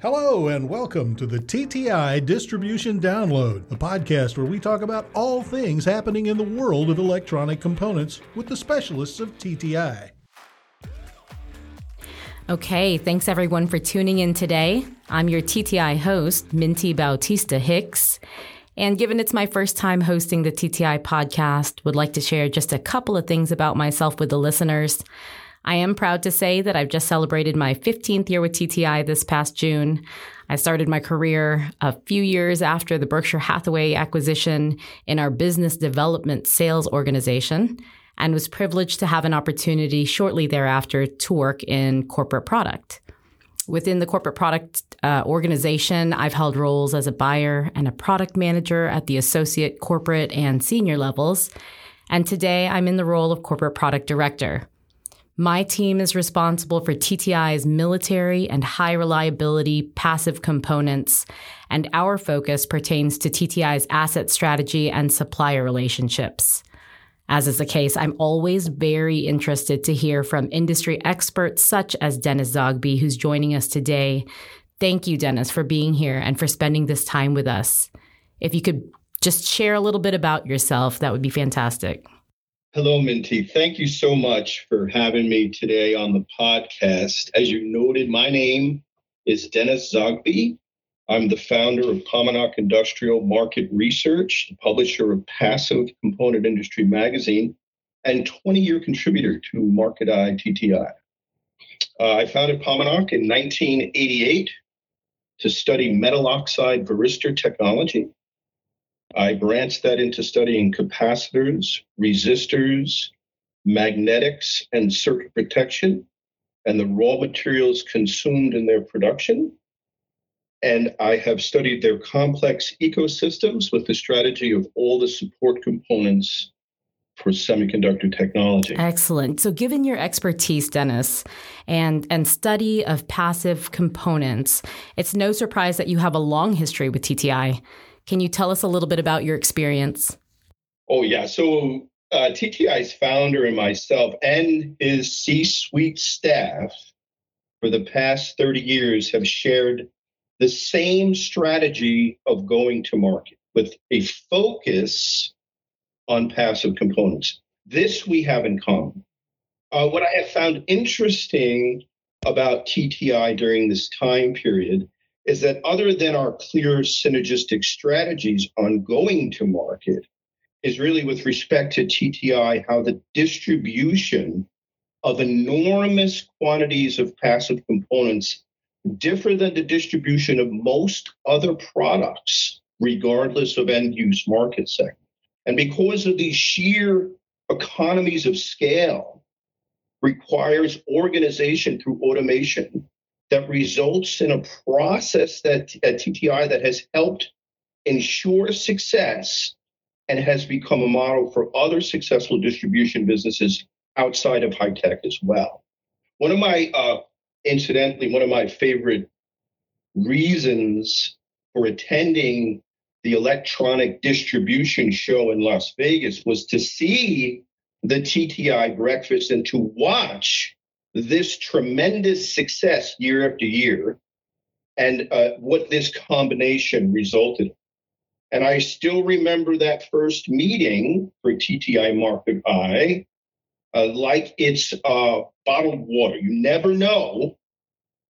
Hello, and welcome to the TTI Distribution Download, the podcast where we talk about all things happening in the world of electronic components with the specialists of TTI. Okay, thanks everyone for tuning in today. I'm your TTI host, Mintee Bautista Hicks. And given it's my first time hosting the TTI podcast, would like to share just a couple of things about myself with the listeners. I am proud to say that I've just celebrated my 15th year with TTI this past June. I started my career a few years after the Berkshire Hathaway acquisition in our business development sales organization and was privileged to have an opportunity shortly thereafter to work in corporate product. Within the corporate product uh, organization, I've held roles as a buyer and a product manager at the associate, corporate, and senior levels. And today I'm in the role of corporate product director. My team is responsible for TTI's military and high reliability passive components, and our focus pertains to TTI's asset strategy and supplier relationships. As is the case, I'm always very interested to hear from industry experts such as Dennis Zogbi, who's joining us today. Thank you, Dennis, for being here and for spending this time with us. If you could just share a little bit about yourself, that would be fantastic. Hello, Mintee. Thank you so much for having me today on the podcast. As you noted, my name is Dennis Zogbi. I'm the founder of Paumanok Industrial Market Research, the publisher of Passive Component Industry Magazine, and 20 year contributor to MarketEYE TTI. Uh, I founded Paumanok in 1988 to study metal oxide varistor technology I branched that into studying capacitors, resistors, magnetics, and circuit protection, and the raw materials consumed in their production. And I have studied their complex ecosystems with the strategy of all the support components for semiconductor technology. Excellent. So given your expertise, Dennis, and and study of passive components, it's no surprise that you have a long history with TTI. Can you tell us a little bit about your experience? Oh, yeah. So, uh, TTI's founder and myself and his C suite staff for the past 30 years have shared the same strategy of going to market with a focus on passive components. This we have in common. Uh, what I have found interesting about TTI during this time period is that other than our clear synergistic strategies on going to market, is really with respect to TTI, how the distribution of enormous quantities of passive components differ than the distribution of most other products, regardless of end use market segment. And because of these sheer economies of scale, requires organization through automation that results in a process that at TTI that has helped ensure success and has become a model for other successful distribution businesses outside of high tech as well. One of my, uh, incidentally, one of my favorite reasons for attending the electronic distribution show in Las Vegas was to see the TTI breakfast and to watch this tremendous success year after year and uh, what this combination resulted in. And I still remember that first meeting for TTI MarketEYE uh, like it's uh, bottled water. You never know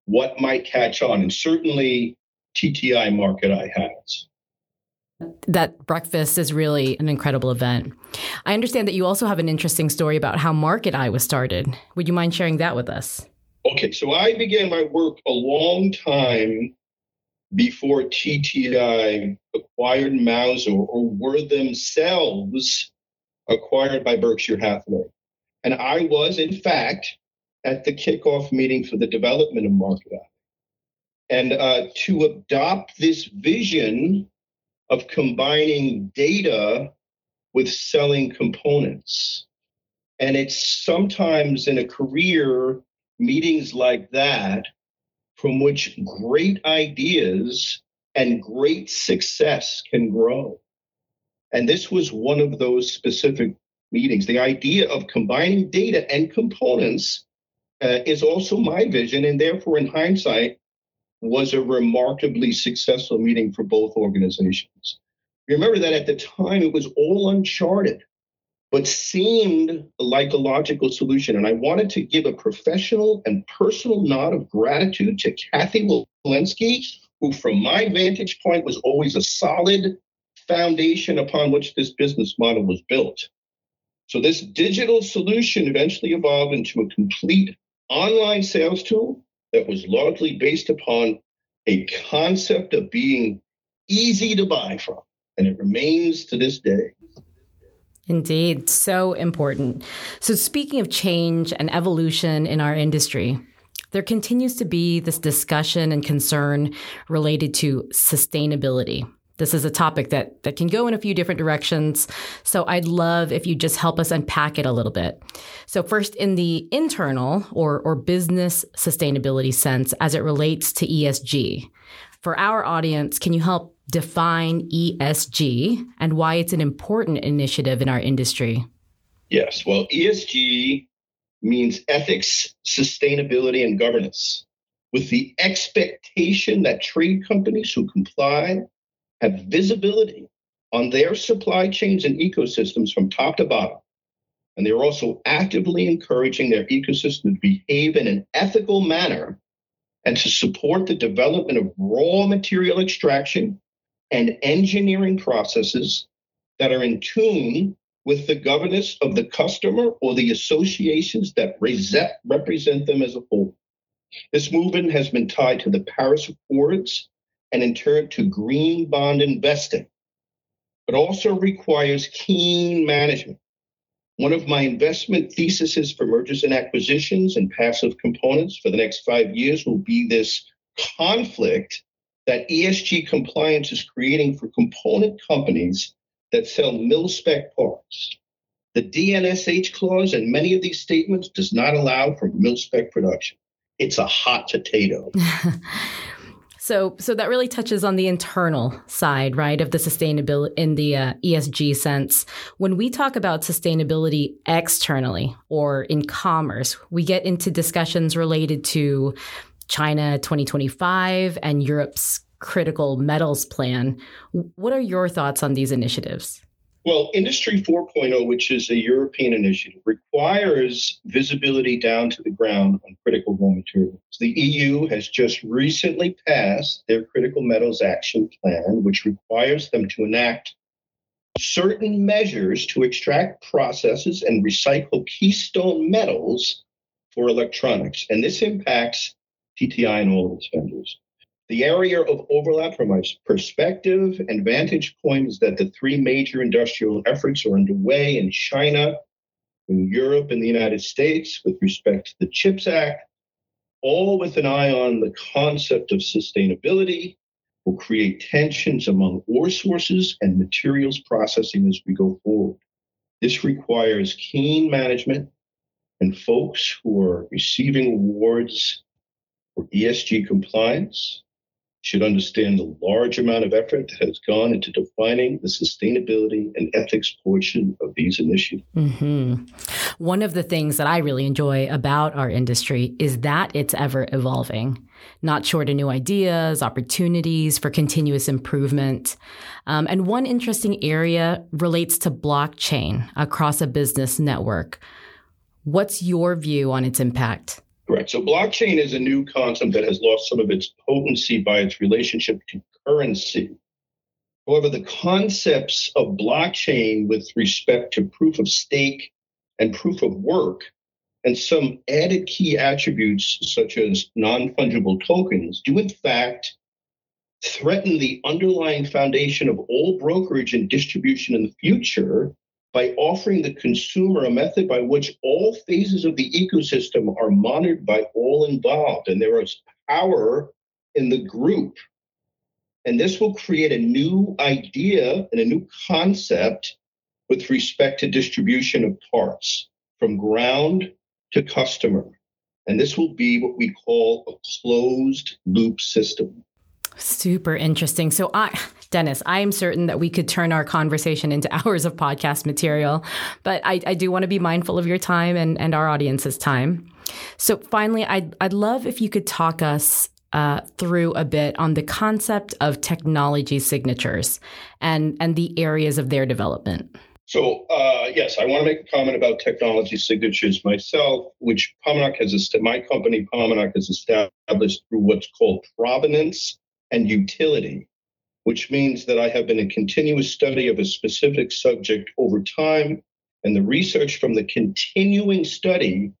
what might catch on. And certainly TTI MarketEYE has that breakfast is really an incredible event. I understand that you also have an interesting story about how MarketEYE was started. Would you mind sharing that with us? Okay, so I began my work a long time before TTI acquired Mouser or were themselves acquired by Berkshire Hathaway. And I was, in fact, at the kickoff meeting for the development of MarketEYE. And uh, to adopt this vision of combining data with selling components. And it's sometimes in a career, meetings like that, from which great ideas and great success can grow. And this was one of those specific meetings. The idea of combining data and components uh, is also my vision. And therefore, in hindsight, was a remarkably successful meeting for both organizations. Remember that at the time it was all uncharted, but seemed like a logical solution. And I wanted to give a professional and personal nod of gratitude to Kathy Walensky, who, from my vantage point, was always a solid foundation upon which this business model was built. So, this digital solution eventually evolved into a complete online sales tool that was largely based upon a concept of being easy to buy from. And it remains to this day. Indeed, so important. So, speaking of change and evolution in our industry, there continues to be this discussion and concern related to sustainability. This is a topic that, that can go in a few different directions. So I'd love if you just help us unpack it a little bit. So first in the internal or, or business sustainability sense as it relates to ESG. For our audience, can you help define ESG and why it's an important initiative in our industry? Yes. Well, ESG means ethics, sustainability, and governance, with the expectation that trade companies who comply have visibility on their supply chains and ecosystems from top to bottom. And they're also actively encouraging their ecosystem to behave in an ethical manner and to support the development of raw material extraction and engineering processes that are in tune with the governance of the customer or the associations that represent them as a whole. This movement has been tied to the Paris Accords and in turn to green bond investing, but also requires keen management. One of my investment theses for mergers and acquisitions and passive components for the next five years will be this conflict that ESG compliance is creating for component companies that sell mil spec parts. The DNSH clause in many of these statements does not allow for mil spec production. It's a hot potato. So, so that really touches on the internal side, right, of the sustainability in the uh, ESG sense. When we talk about sustainability externally or in commerce, we get into discussions related to China 2025 and Europe's critical metals plan. What are your thoughts on these initiatives? Well, Industry 4.0, which is a European initiative, requires visibility down to the ground on critical raw materials. The EU has just recently passed their Critical Metals Action Plan, which requires them to enact certain measures to extract, processes, and recycle keystone metals for electronics. And this impacts TTI and all of its vendors. The area of overlap from my perspective and vantage point is that the three major industrial efforts are underway in China, in Europe, and the United States with respect to the CHIPS Act, all with an eye on the concept of sustainability will create tensions among ore sources and materials processing as we go forward. This requires keen management and folks who are receiving awards for ESG compliance, should understand the large amount of effort that has gone into defining the sustainability and ethics portion of these initiatives. Mm-hmm. One of the things that I really enjoy about our industry is that it's ever evolving, not short of new ideas, opportunities for continuous improvement. Um, and one interesting area relates to blockchain across a business network. What's your view on its impact? Correct. So blockchain is a new concept that has lost some of its potency by its relationship to currency. However, the concepts of blockchain with respect to proof of stake and proof of work and some added key attributes such as non-fungible tokens do in fact threaten the underlying foundation of all brokerage and distribution in the future by offering the consumer a method by which all phases of the ecosystem are monitored by all involved and there is power in the group. And this will create a new idea and a new concept with respect to distribution of parts from ground to customer. And this will be what we call a closed loop system. Super interesting. So, I, Dennis, I am certain that we could turn our conversation into hours of podcast material, but I, I do want to be mindful of your time and, and our audience's time. So, finally, I'd, I'd love if you could talk us uh, through a bit on the concept of technology signatures and, and the areas of their development. So, uh, yes, I want to make a comment about technology signatures myself, which Paumanok has, my company Paumanok has established through what's called provenance and utility, which means that I have been a continuous study of a specific subject over time. And the research from the continuing study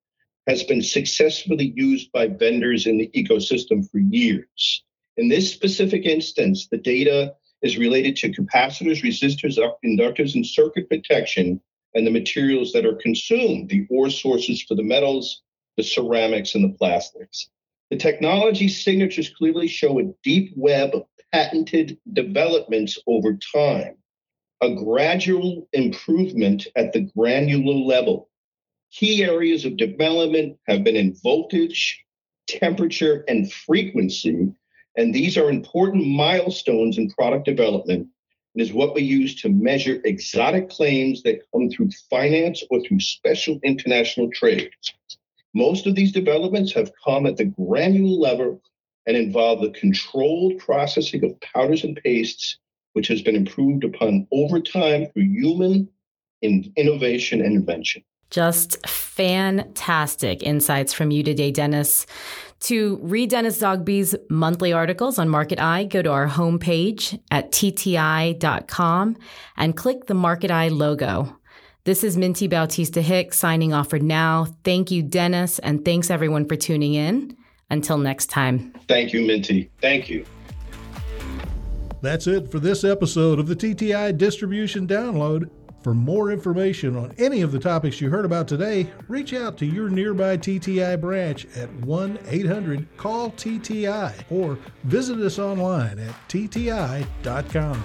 has been successfully used by vendors in the ecosystem for years. In this specific instance, the data is related to capacitors, resistors, inductors, and circuit protection, and the materials that are consumed, the ore sources for the metals, the ceramics, and the plastics. The technology signatures clearly show a deep web of patented developments over time, a gradual improvement at the granular level. Key areas of development have been in voltage, temperature, and frequency, and these are important milestones in product development and is what we use to measure exotic claims that come through finance or through special international trade. Most of these developments have come at the granular level and involve the controlled processing of powders and pastes, which has been improved upon over time through human in innovation and invention. Just fantastic insights from you today, Dennis. To read Dennis Zogbi's monthly articles on MarketEYE, go to our homepage at tti.com and click the MarketEYE logo. This is Mintee Bautista Hicks signing off for now. Thank you, Dennis, and thanks everyone for tuning in. Until next time. Thank you, Mintee. Thank you. That's it for this episode of the TTI Distribution Download. For more information on any of the topics you heard about today, reach out to your nearby TTI branch at 1 800 CALL TTI or visit us online at tti.com.